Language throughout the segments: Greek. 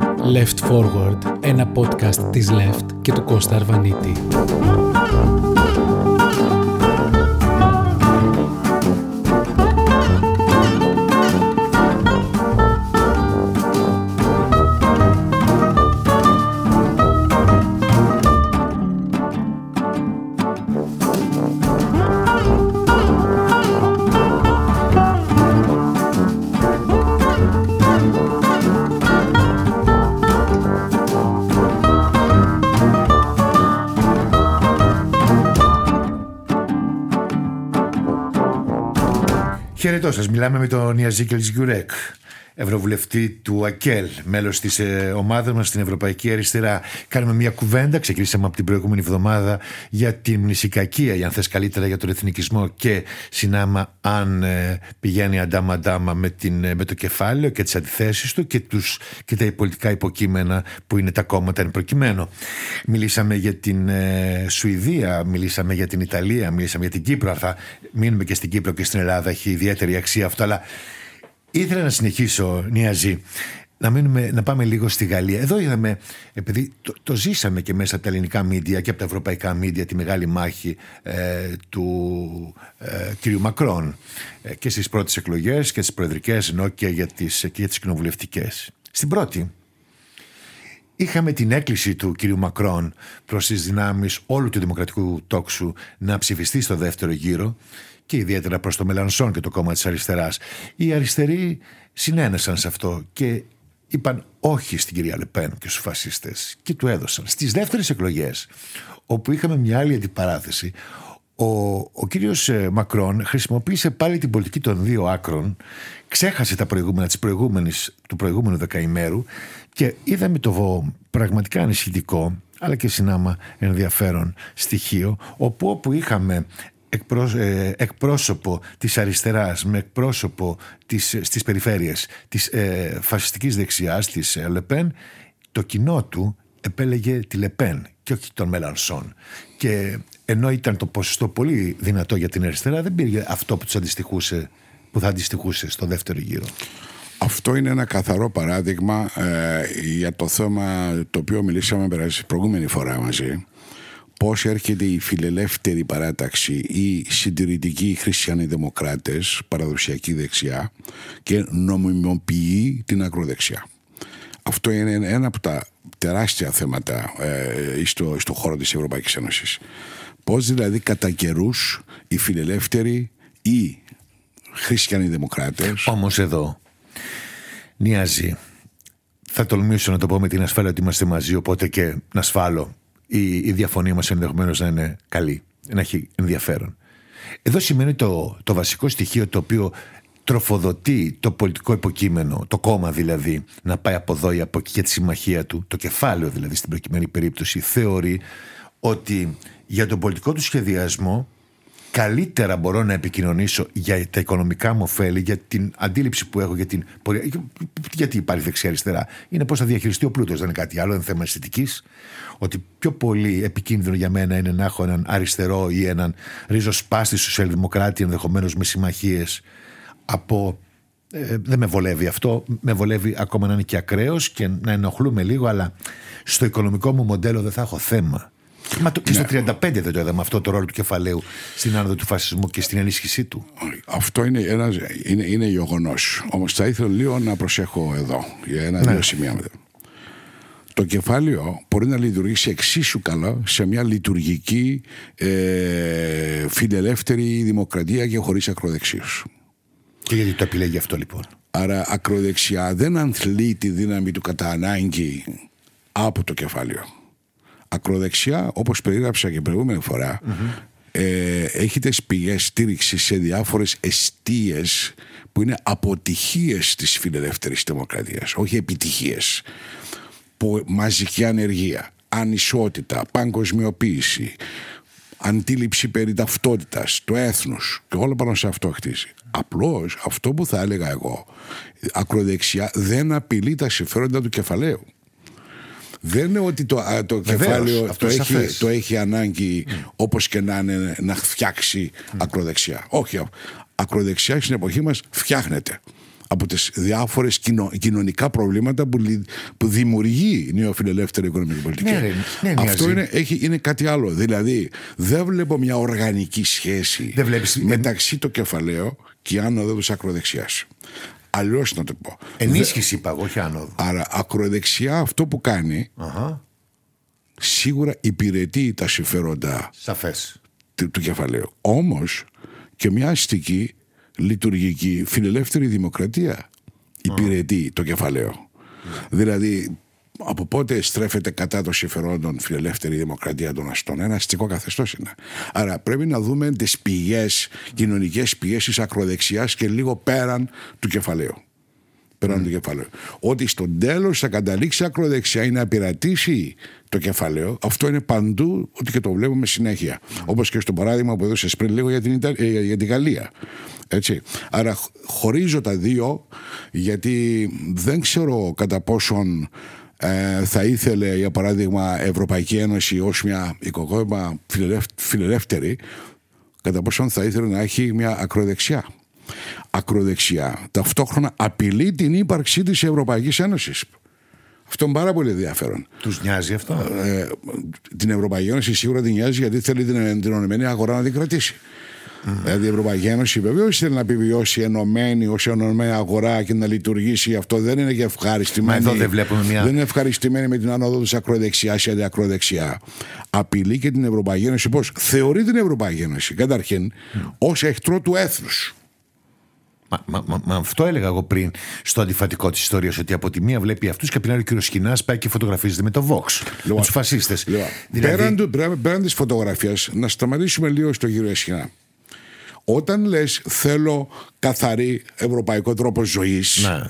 Left Forward, ένα podcast της Left και του Κώστα Αρβανίτη. Χαιρετώ σας. Μιλάμε με τον Ιαζίκελ Γκουρέκ, ευρωβουλευτή του ΑΚΕΛ, μέλος της ε, ομάδας μας στην Ευρωπαϊκή Αριστερά. Κάνουμε μια κουβέντα, ξεκινήσαμε από την προηγούμενη εβδομάδα για την μνησικακία, ή αν θες καλύτερα για τον εθνικισμό και συνάμα αν ε, πηγαίνει αντάμα-αντάμα με, ε, με το κεφάλαιο και τις αντιθέσεις του και, τους, και τα πολιτικά υποκείμενα που είναι τα κόμματα εν προκειμένου. Μιλήσαμε για την ε, Σουηδία, μιλήσαμε για την Ιταλία, μιλήσαμε για την Κύπρο. Θα μείνουμε και στην Κύπρο και στην Ελλάδα, έχει ιδιαίτερη αξία αυτό, αλλά Ήθελα να συνεχίσω, Νιαζή, να, μείνουμε, να πάμε λίγο στη Γαλλία. Εδώ είδαμε, επειδή το, το ζήσαμε και μέσα από τα ελληνικά μίντια και από τα ευρωπαϊκά μίντια τη μεγάλη μάχη ε, του ε, κ. Μακρόν ε, και στις πρώτες εκλογές και στις προεδρικές ενώ και για τις, και για τις κοινοβουλευτικές. Στην πρώτη είχαμε την έκκληση του κ. Μακρόν προς τις δυνάμεις όλου του δημοκρατικού τόξου να ψηφιστεί στο δεύτερο γύρο και ιδιαίτερα προς το Μελανσόν και το κόμμα της αριστεράς. Οι αριστεροί συνένεσαν σε αυτό και είπαν όχι στην κυρία Λεπέν και στους φασίστες και του έδωσαν. Στις δεύτερες εκλογές, όπου είχαμε μια άλλη αντιπαράθεση, ο, ο κύριος ε, Μακρόν χρησιμοποίησε πάλι την πολιτική των δύο άκρων, ξέχασε τα προηγούμενα της προηγούμενης, του προηγούμενου δεκαημέρου και είδαμε το πραγματικά ανησυχητικό αλλά και συνάμα ενδιαφέρον στοιχείο όπου όπου είχαμε ε, εκπρόσωπο της αριστεράς με εκπρόσωπο της, στις περιφέρειες της ε, φασιστικής δεξιάς της ε, Λεπέν το κοινό του επέλεγε τη Λεπέν και όχι τον Μελανσόν και ενώ ήταν το ποσοστό πολύ δυνατό για την αριστερά δεν πήρε αυτό που, τους αντιστοιχούσε, που θα αντιστοιχούσε στο δεύτερο γύρο αυτό είναι ένα καθαρό παράδειγμα ε, για το θέμα το οποίο μιλήσαμε προηγούμενη φορά μαζί πώς έρχεται η φιλελεύθερη παράταξη ή συντηρητικοί χριστιανοί δημοκράτες, παραδοσιακή δεξιά και νομιμοποιεί την ακροδεξιά. Αυτό είναι ένα από τα τεράστια θέματα ε, στο, στο χώρο της Ευρωπαϊκής Ένωσης. Πώς δηλαδή κατά καιρούς οι φιλελεύθεροι ή χριστιανοί δημοκράτες... Όμως εδώ νοιάζει. Θα τολμήσω να το πω με την ασφάλεια ότι είμαστε μαζί, οπότε και να ασφάλω η, η διαφωνία μας ενδεχομένως να είναι καλή, να έχει ενδιαφέρον. Εδώ σημαίνει το, το βασικό στοιχείο το οποίο τροφοδοτεί το πολιτικό υποκείμενο, το κόμμα δηλαδή, να πάει από εδώ ή από εκεί για τη συμμαχία του, το κεφάλαιο δηλαδή στην προκειμένη περίπτωση, θεωρεί ότι για τον πολιτικό του σχεδιασμό καλύτερα μπορώ να επικοινωνήσω για τα οικονομικά μου ωφέλη, για την αντίληψη που έχω για την πορεία. Γιατί υπάρχει δεξιά-αριστερά. Είναι πώς θα διαχειριστεί ο πλούτος, δεν είναι κάτι άλλο, είναι θέμα αισθητικής. Ότι πιο πολύ επικίνδυνο για μένα είναι να έχω έναν αριστερό ή έναν ριζοσπάστη σοσιαλδημοκράτη, ενδεχομένως με συμμαχίες, από. Ε, δεν με βολεύει αυτό. Με βολεύει ακόμα να είναι και ακραίος και να ενοχλούμε λίγο, αλλά στο οικονομικό μου μοντέλο δεν θα έχω θέμα. Μα το, και στο 35 ναι. δεν το είδαμε αυτό το ρόλο του κεφαλαίου στην άνοδο του φασισμού και στην ενίσχυσή του. Αυτό είναι, ένας, είναι, είναι γεγονός. Όμως θα ήθελα λίγο να προσέχω εδώ για ένα-δύο ναι. σημεία. Το κεφάλαιο μπορεί να λειτουργήσει εξίσου καλά σε μια λειτουργική ε, φιλελεύθερη δημοκρατία και χωρίς ακροδεξίους. Και γιατί το επιλέγει αυτό λοιπόν; Άρα ακροδεξιά δεν ανθλεί τη δύναμη του κατά ανάγκη από το κεφάλαιο ακροδεξιά, όπως περίγραψα και προηγούμενη φορά, mm-hmm. ε, έχει τις πηγές στήριξη σε διάφορες εστίες που είναι αποτυχίες της φιλελεύθερης δημοκρατίας, όχι επιτυχίες. Που, μαζική ανεργία, ανισότητα, παγκοσμιοποίηση, αντίληψη περί ταυτότητας, του έθνους και όλο πάνω σε αυτό χτίζει. Απλώς αυτό που θα έλεγα εγώ, ακροδεξιά δεν απειλεί τα συμφέροντα του κεφαλαίου. Δεν είναι ότι το, το κεφάλαιο το έχει, το έχει ανάγκη mm. όπως και να είναι να φτιάξει mm. ακροδεξιά. Όχι, ακροδεξιά στην εποχή μας φτιάχνεται. από τις διάφορες κοινο, κοινωνικά προβλήματα που, που δημιουργεί η νεοφιλελεύθερη οικονομική πολιτική. Ναι, ναι, Αυτό είναι, έχει, είναι κάτι άλλο. Δηλαδή δεν βλέπω μια οργανική σχέση δεν βλέπεις... μεταξύ το κεφαλαίο και η άνοδος της ακροδεξιάς. Αλλιώς να το πω. Ενίσχυση είπα εγώ, όχι άνοδο. Άρα ακροδεξιά αυτό που κάνει σίγουρα υπηρετεί τα συμφέροντα Σαφές. του, του κεφαλαίου. Όμως και μια αστική λειτουργική φιλελεύθερη δημοκρατία υπηρετεί το κεφαλαίο. Δηλαδή από πότε στρέφεται κατά των συμφερόντων φιλελεύθερη δημοκρατία των αστών. Ένα αστικό καθεστώς είναι. Άρα πρέπει να δούμε τις πηγές, κοινωνικές πηγές της ακροδεξιάς και λίγο πέραν του κεφαλαίου. Πέραν του κεφαλαίου. Ότι στο τέλος θα καταλήξει ακροδεξιά ή να πειρατήσει το κεφαλαίο, αυτό είναι παντού ότι και το βλέπουμε συνέχεια. Όπως και στο παράδειγμα που έδωσες πριν λίγο για την, Ιτα... ε, για την Γαλλία. Έτσι. Άρα χωρίζω τα δύο γιατί δεν ξέρω κατά πόσον ε, θα ήθελε για παράδειγμα Ευρωπαϊκή Ένωση ως μια οικοκόμημα φιλελεύθερη κατά πόσον θα ήθελε να έχει μια ακροδεξιά ακροδεξιά ταυτόχρονα απειλεί την ύπαρξή της Ευρωπαϊκής Ένωσης αυτό είναι πάρα πολύ ενδιαφέρον. Τους νοιάζει αυτό; Ε, την Ευρωπαϊκή Ένωση σίγουρα την νοιάζει γιατί θέλει την, την ενωμένη αγορά να την κρατήσει. Mm. Δηλαδή η Ευρωπαϊκή Ένωση βεβαίω θέλει να επιβιώσει ενωμένη ω ενωμένη αγορά και να λειτουργήσει. Αυτό δεν είναι και ευχαριστημένη. Μα εδώ δεν βλέπουμε μια. Δεν είναι ευχαριστημένη με την άνοδο της ακροδεξιά ή αντιακροδεξιά. Απειλεί και την Ευρωπαϊκή Ένωση. Πώς θεωρεί την Ευρωπαϊκή Ένωση καταρχήν mm. ως εχθρό του έθνους. Μα, μα, μα, μα, αυτό έλεγα εγώ πριν στο αντιφατικό της ιστορίας. Ότι από τη μία βλέπει αυτούς και από την άλλη ο κύριος Σκινά πάει και φωτογραφίζεται με το Vox. Λοιπόν, με τους φασίστες. Λοιπόν, δηλαδή... Πέραν, πέραν, πέραν της φωτογραφίας, να σταματήσουμε λίγο στο κύριο Σκινά. Όταν λες θέλω καθαρή ευρωπαϊκό τρόπο ζωής Ναι.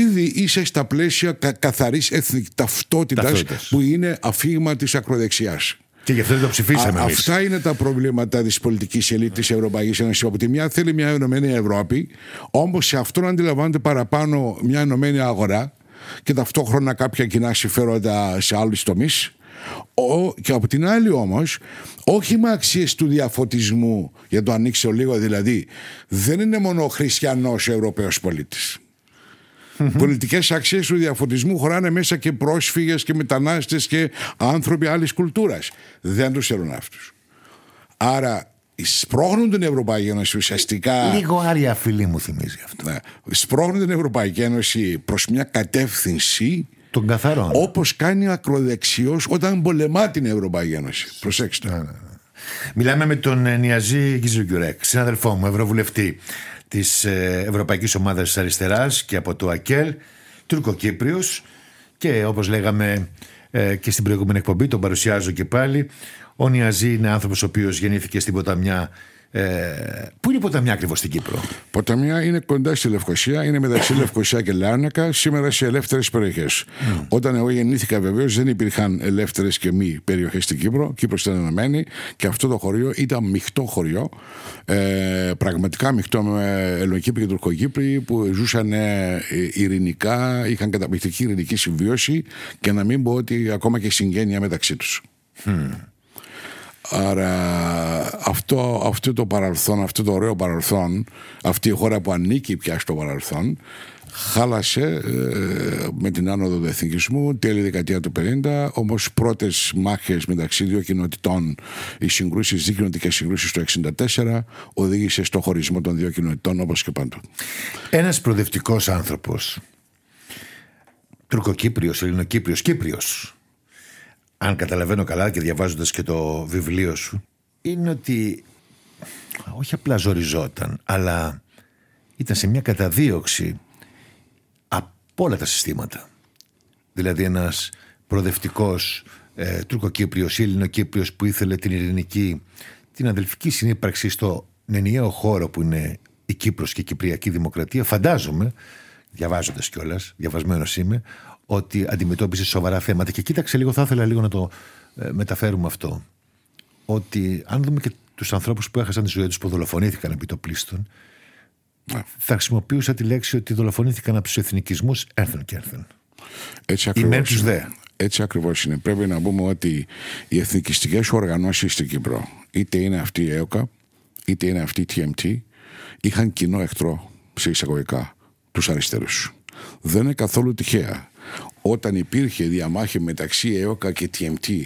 ήδη είσαι στα πλαίσια κα, καθαρής εθνική ταυτότητας, Ταυτότητας. που είναι αφήγημα της ακροδεξιάς. Και γι' αυτό δεν το ψηφίσαμε Α, εμείς. αυτά είναι τα προβλήματα της πολιτικής ελίτ της Ευρωπαϊκής Ένωσης. Από τη μια θέλει μια ενωμένη Ευρώπη, όμως σε αυτόν αντιλαμβάνεται παραπάνω μια ενωμένη αγορά και ταυτόχρονα κάποια κοινά συμφέροντα σε άλλους τομείς. Και από την άλλη όμως, όχι με αξίες του διαφωτισμού, για το ανοίξω λίγο δηλαδή, δεν είναι μόνο ο χριστιανός Ευρωπαίος πολίτης. Πολιτικές αξίες του διαφωτισμού χωράνε μέσα και πρόσφυγες και μετανάστες και άνθρωποι άλλης κουλτούρας. Δεν τους θέλουν αυτούς. Άρα σπρώχνουν την Ευρωπαϊκή Ένωση ουσιαστικά. Λίγο άρια φίλη μου θυμίζει αυτό. Ναι, σπρώχνουν την Ευρωπαϊκή Ένωση προς μια κατεύθυνση Των καθαρών. όπως κάνει ακροδεξιός όταν πολεμά την Ευρωπαϊκή Ένωση. Προσέξτε. Μιλάμε με τον ε, Νιαζή Γκιζουγκιουρέκ, συναδελφό μου, ευρωβουλευτή της Ευρωπαϊκής Ομάδας Αριστεράς και από το ΑΚΕΛ, Τουρκοκύπριος. Και όπως λέγαμε ε, και στην προηγούμενη εκπομπή, τον παρουσιάζω και πάλι. Ο Νιαζή είναι άνθρωπος ο οποίος γεννήθηκε στην ποταμιά. Ε, πού είναι η ποταμιά ακριβώς στην Κύπρο, Ποταμιά είναι κοντά στη Λευκοσία, είναι μεταξύ Λευκοσία και Λάρνακα, σήμερα σε ελεύθερες περιοχές. Όταν εγώ γεννήθηκα, βεβαίως δεν υπήρχαν ελεύθερες και μη περιοχές στην Κύπρο. Κύπρος ήταν ενωμένη και αυτό το χωριό ήταν μειχτό χωριό. Ε, πραγματικά μειχτό με Ελληνοκύπροι και Τουρκοκύπροι που ζούσαν ε, ειρηνικά, είχαν καταπληκτική ειρηνική συμβίωση και να μην πω ότι ακόμα και συγγένεια μεταξύ τους. Άρα αυτό, αυτό το παρελθόν, αυτό το ωραίο παρελθόν, αυτή η χώρα που ανήκει πια στο παρελθόν, χάλασε ε, με την άνοδο του εθνικισμού τέλη δεκαετία του 50, όμως πρώτες μάχες μεταξύ δύο κοινοτητών, οι συγκρούσεις, δικοινοτικές συγκρούσεις το 1964, οδήγησε στο χωρισμό των δύο κοινοτητών όπως και παντού. Ένας προοδευτικός άνθρωπος, Τουρκοκύπριος, Ελληνοκύπριος, Κύπριος, αν καταλαβαίνω καλά και διαβάζοντας και το βιβλίο σου, είναι ότι όχι απλά ζοριζόταν, αλλά ήταν σε μια καταδίωξη από όλα τα συστήματα. Δηλαδή ένας προοδευτικός ε, Τουρκοκύπριος ή Ελληνοκύπριος που ήθελε την ειρηνική, την αδελφική συνύπαρξη στο ενιαίο χώρο που είναι η Κύπρος και η Κυπριακή Δημοκρατία, φαντάζομαι, διαβάζοντας κιόλας, διαβασμένος είμαι, ότι αντιμετώπισε σοβαρά θέματα. Και κοίταξε λίγο, θα ήθελα λίγο να το ε, μεταφέρουμε αυτό. Ότι αν δούμε και τους ανθρώπους που έχασαν τη ζωή τους, που δολοφονήθηκαν επί το πλήστον, θα χρησιμοποιούσα τη λέξη ότι δολοφονήθηκαν από τους εθνικισμούς έρθουν και έρθουν. Έτσι Οι μεν ακριβώς τους είναι. δε. Έτσι ακριβώς είναι. Πρέπει να πούμε ότι οι εθνικιστικές οργανώσεις στην Κύπρο, είτε είναι αυτή η ΕΟΚΑ, είτε είναι αυτή η TMT, είχαν κοινό εχθρό σε εισαγωγικά τους αριστερούς. Δεν είναι καθόλου τυχαία. Όταν υπήρχε διαμάχη μεταξύ ΕΟΚΑ και TMT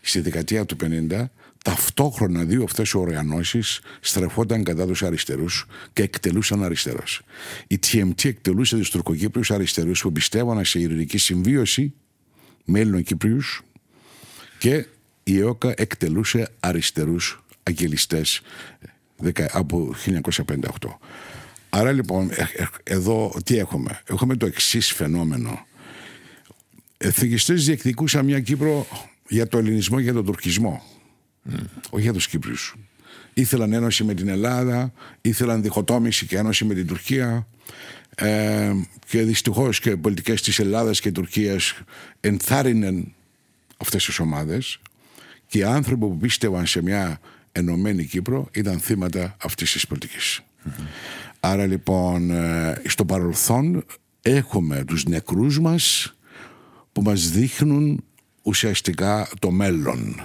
στη δεκαετία του 50, ταυτόχρονα δύο αυτές οι οργανώσεις στρεφόταν κατά τους αριστερούς και εκτελούσαν αριστερό. Η TMT εκτελούσε τους τουρκοκύπριους αριστερούς που πιστεύαν σε ειρηνική συμβίωση με Έλληνων Κύπριου και η ΕΟΚΑ εκτελούσε αριστερούς αγγελιστές από 1958. Άρα λοιπόν ε, ε, εδώ τι έχουμε; Έχουμε το εξής φαινόμενο. Εθνικιστές διεκδικούσαν μια Κύπρο για το ελληνισμό και για τον τουρκισμό. Όχι για τους Κύπριους. Ήθελαν ένωση με την Ελλάδα, ήθελαν διχοτόμηση και ένωση με την Τουρκία. Ε, και δυστυχώς και οι πολιτικές της Ελλάδας και Τουρκίας ενθάρρυναν αυτές τις ομάδες. Και οι άνθρωποι που πίστευαν σε μια ενωμένη Κύπρο ήταν θύματα αυτής της πολιτικης Άρα λοιπόν ε, στο παρελθόν έχουμε τους νεκρούς μας που μας δείχνουν ουσιαστικά το μέλλον.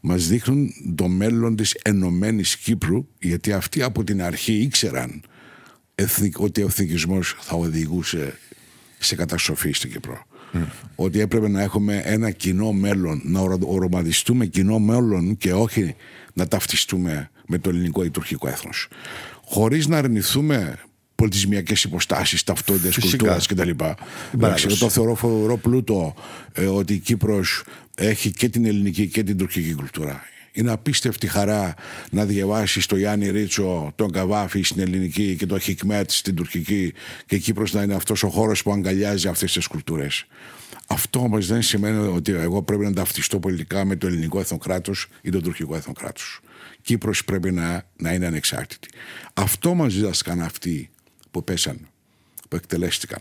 Μας δείχνουν το μέλλον της Ενωμένης Κύπρου γιατί αυτοί από την αρχή ήξεραν ότι ο εθνικισμός θα οδηγούσε σε καταστροφή στην Κύπρο. Ότι έπρεπε να έχουμε ένα κοινό μέλλον, να οροματιστούμε κοινό μέλλον και όχι να ταυτιστούμε με το ελληνικό ή τουρκικό έθνος. Χωρίς να αρνηθούμε πολιτισμιακές υποστάσεις, ταυτότητες, κουλτούρας κτλ. Εγώ το θεωρώ φοβερό πλούτο ε, ότι η Κύπρος έχει και την ελληνική και την τουρκική κουλτούρα. Είναι απίστευτη χαρά να διαβάσεις το Γιάννη Ρίτσο, τον Καβάφη στην ελληνική και το Χικμέτ στην τουρκική και η Κύπρος να είναι αυτός ο χώρος που αγκαλιάζει αυτές τις κουλτούρες. Αυτό όμως δεν σημαίνει ότι εγώ πρέπει να ταυτιστώ πολιτικά με το ελληνικό έθνο ή το τουρκικό έθνο Κύπρος πρέπει να, να είναι ανεξάρτητη. Αυτό μας δίδασκαν αυτοί που πέσαν, που εκτελέστηκαν.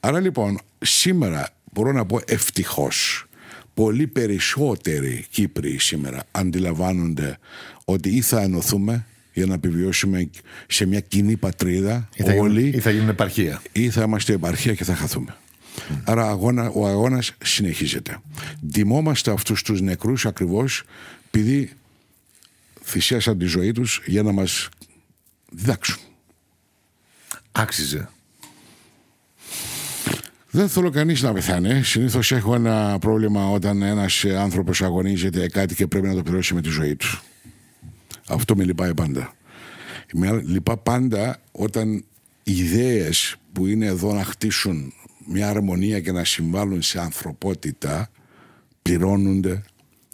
Άρα λοιπόν σήμερα μπορώ να πω ευτυχώς πολύ περισσότεροι Κύπροι σήμερα αντιλαμβάνονται ότι ή θα ενωθούμε για να επιβιώσουμε σε μια κοινή πατρίδα ή θα, όλοι ή θα γίνουν επαρχία ή θα είμαστε επαρχία και θα χαθούμε. Άρα αγώνα, ο αγώνας συνεχίζεται. Τιμόμαστε αυτούς τους νεκρούς ακριβώς επειδή θυσίασαν τη ζωή τους για να μας διδάξουν. Άξιζε. Δεν θέλω κανείς να πεθάνει. Συνήθως έχω ένα πρόβλημα όταν ένας άνθρωπος αγωνίζεται κάτι και πρέπει να το πληρώσει με τη ζωή του. Αυτό με λυπάει πάντα. Με λυπά πάντα όταν οι ιδέες που είναι εδώ να χτίσουν μια αρμονία και να συμβάλλουν σε ανθρωπότητα πληρώνονται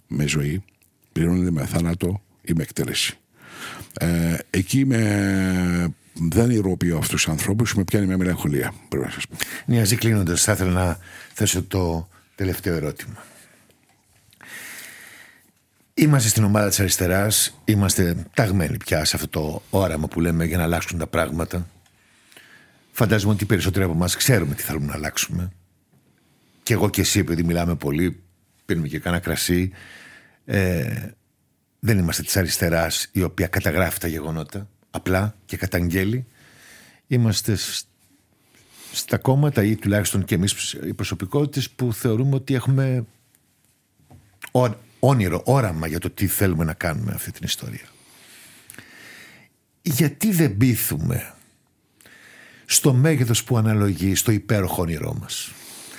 με ζωή, πληρώνονται με θάνατο, ή με εκτέλεση. Ε, εκεί με, δεν ηρωποιώ αυτούς τους ανθρώπους, με πιάνει μια μελαγχολία, πρέπει να σας πω. Νιαζή κλείνοντας, θα ήθελα να θέσω το τελευταίο ερώτημα. Είμαστε στην ομάδα της αριστεράς, είμαστε ταγμένοι πια σε αυτό το όραμα που λέμε για να αλλάξουν τα πράγματα. Φαντάζομαι ότι οι περισσότεροι από εμάς ξέρουμε τι θέλουμε να αλλάξουμε. Και εγώ και εσύ, επειδή μιλάμε πολύ, πίνουμε και κάνα κρασί. Ε, δεν είμαστε της αριστεράς η οποία καταγράφει τα γεγονότα απλά και καταγγέλει. Είμαστε στα κόμματα ή τουλάχιστον και εμείς οι προσωπικότητες που θεωρούμε ότι έχουμε όνειρο, όραμα για το τι θέλουμε να κάνουμε αυτή την ιστορία. Γιατί δεν πείθουμε στο μέγεθος που αναλογεί στο υπέροχο όνειρό μας;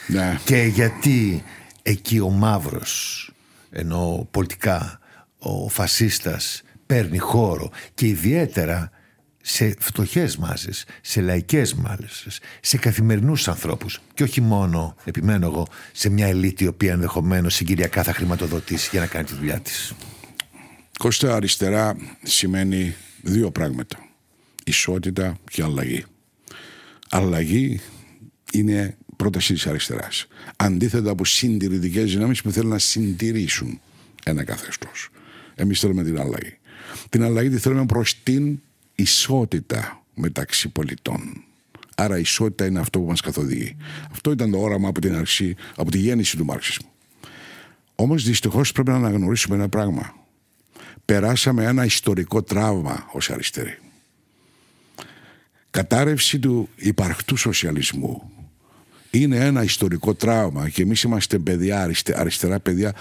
Ναι. Και γιατί εκεί ο μαύρος, ενώ πολιτικά ο φασίστας παίρνει χώρο και ιδιαίτερα σε φτωχές μάζες, σε λαϊκές μάζες, σε καθημερινούς ανθρώπους και όχι μόνο, επιμένω εγώ, σε μια ελίτ η οποία ενδεχομένως συγκυριακά θα χρηματοδοτήσει για να κάνει τη δουλειά της. Κώστα αριστερά σημαίνει δύο πράγματα. Ισότητα και αλλαγή. Αλλαγή είναι πρόταση της αριστεράς. Αντίθετα από συντηρητικές δυνάμεις που θέλουν να συντηρήσουν ένα καθεστώς. Εμείς θέλουμε την αλλαγή. Την αλλαγή τη θέλουμε προς την ισότητα μεταξύ πολιτών. Άρα η ισότητα είναι αυτό που μας καθοδηγεί. Αυτό ήταν το όραμα από την αρχή, από τη γέννηση του μάρξισμου. Όμως δυστυχώς πρέπει να αναγνωρίσουμε ένα πράγμα. Περάσαμε ένα ιστορικό τραύμα ως αριστεροί. Κατάρρευση του υπαρκτού σοσιαλισμού είναι ένα ιστορικό τραύμα και εμείς είμαστε παιδιά, αριστερά παιδιά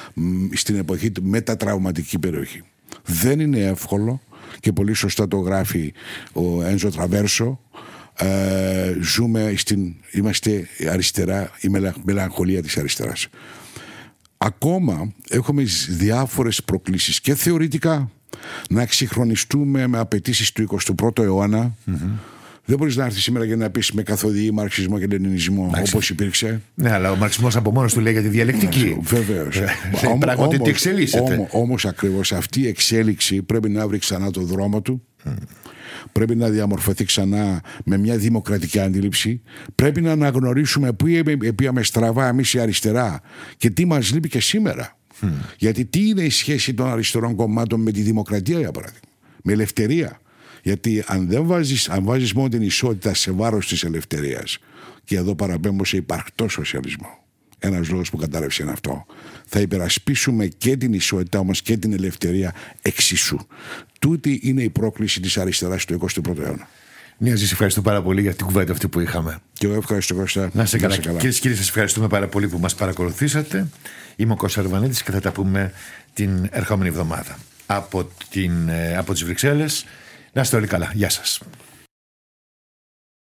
στην εποχή του μετατραυματική περιοχή. Δεν είναι εύκολο και πολύ σωστά το γράφει ο Ένζο Τραβέρσο ε, ζούμε στην, είμαστε αριστερά, η μελαγχολία της αριστεράς. Ακόμα έχουμε διάφορες προκλήσεις και θεωρητικά να εξυγχρονιστούμε με απαιτήσεις του 21ου αιώνα. Δεν μπορείς να έρθεις σήμερα και να πεις με καθοδηγή μαρξισμό και λενινισμό όπως υπήρξε. Ναι, αλλά ο μαρξισμός από μόνος του λέει για τη διαλεκτική. Βεβαίως. Πράγματι ότι εξελίσσεται. Όμω ακριβώς αυτή η εξέλιξη πρέπει να βρει ξανά το δρόμο του. Πρέπει να διαμορφωθεί ξανά με μια δημοκρατική αντίληψη. Πρέπει να αναγνωρίσουμε πού πήγαμε στραβά εμείς η αριστερά και τι μας λείπει και σήμερα. Γιατί τι είναι η σχέση των αριστερών κομμάτων με τη δημοκρατία, για παράδειγμα. Με ελευθερία; Γιατί αν δεν βάζεις, αν βάζεις μόνο την ισότητα σε βάρος της ελευθερίας και εδώ παραπέμπω σε υπαρκτό σοσιαλισμό ένας λόγος που κατάρρευσε είναι αυτό θα υπερασπίσουμε και την ισότητα όμως και την ελευθερία εξίσου τούτη είναι η πρόκληση της αριστεράς του 21ου αιώνα Νία, σα ευχαριστώ πάρα πολύ για την κουβέντα αυτή που είχαμε. Και εγώ ευχαριστώ, Κώστα. Να σε καλά. καλά. Κυρίε και κύριοι, σας ευχαριστούμε πάρα πολύ που μας παρακολουθήσατε. Είμαι ο Κώστας Αρβανίτης και θα τα πούμε την ερχόμενη εβδομάδα από, την, ε, από τις Βρυξέλλες. Να είστε όλοι καλά. Γεια σας.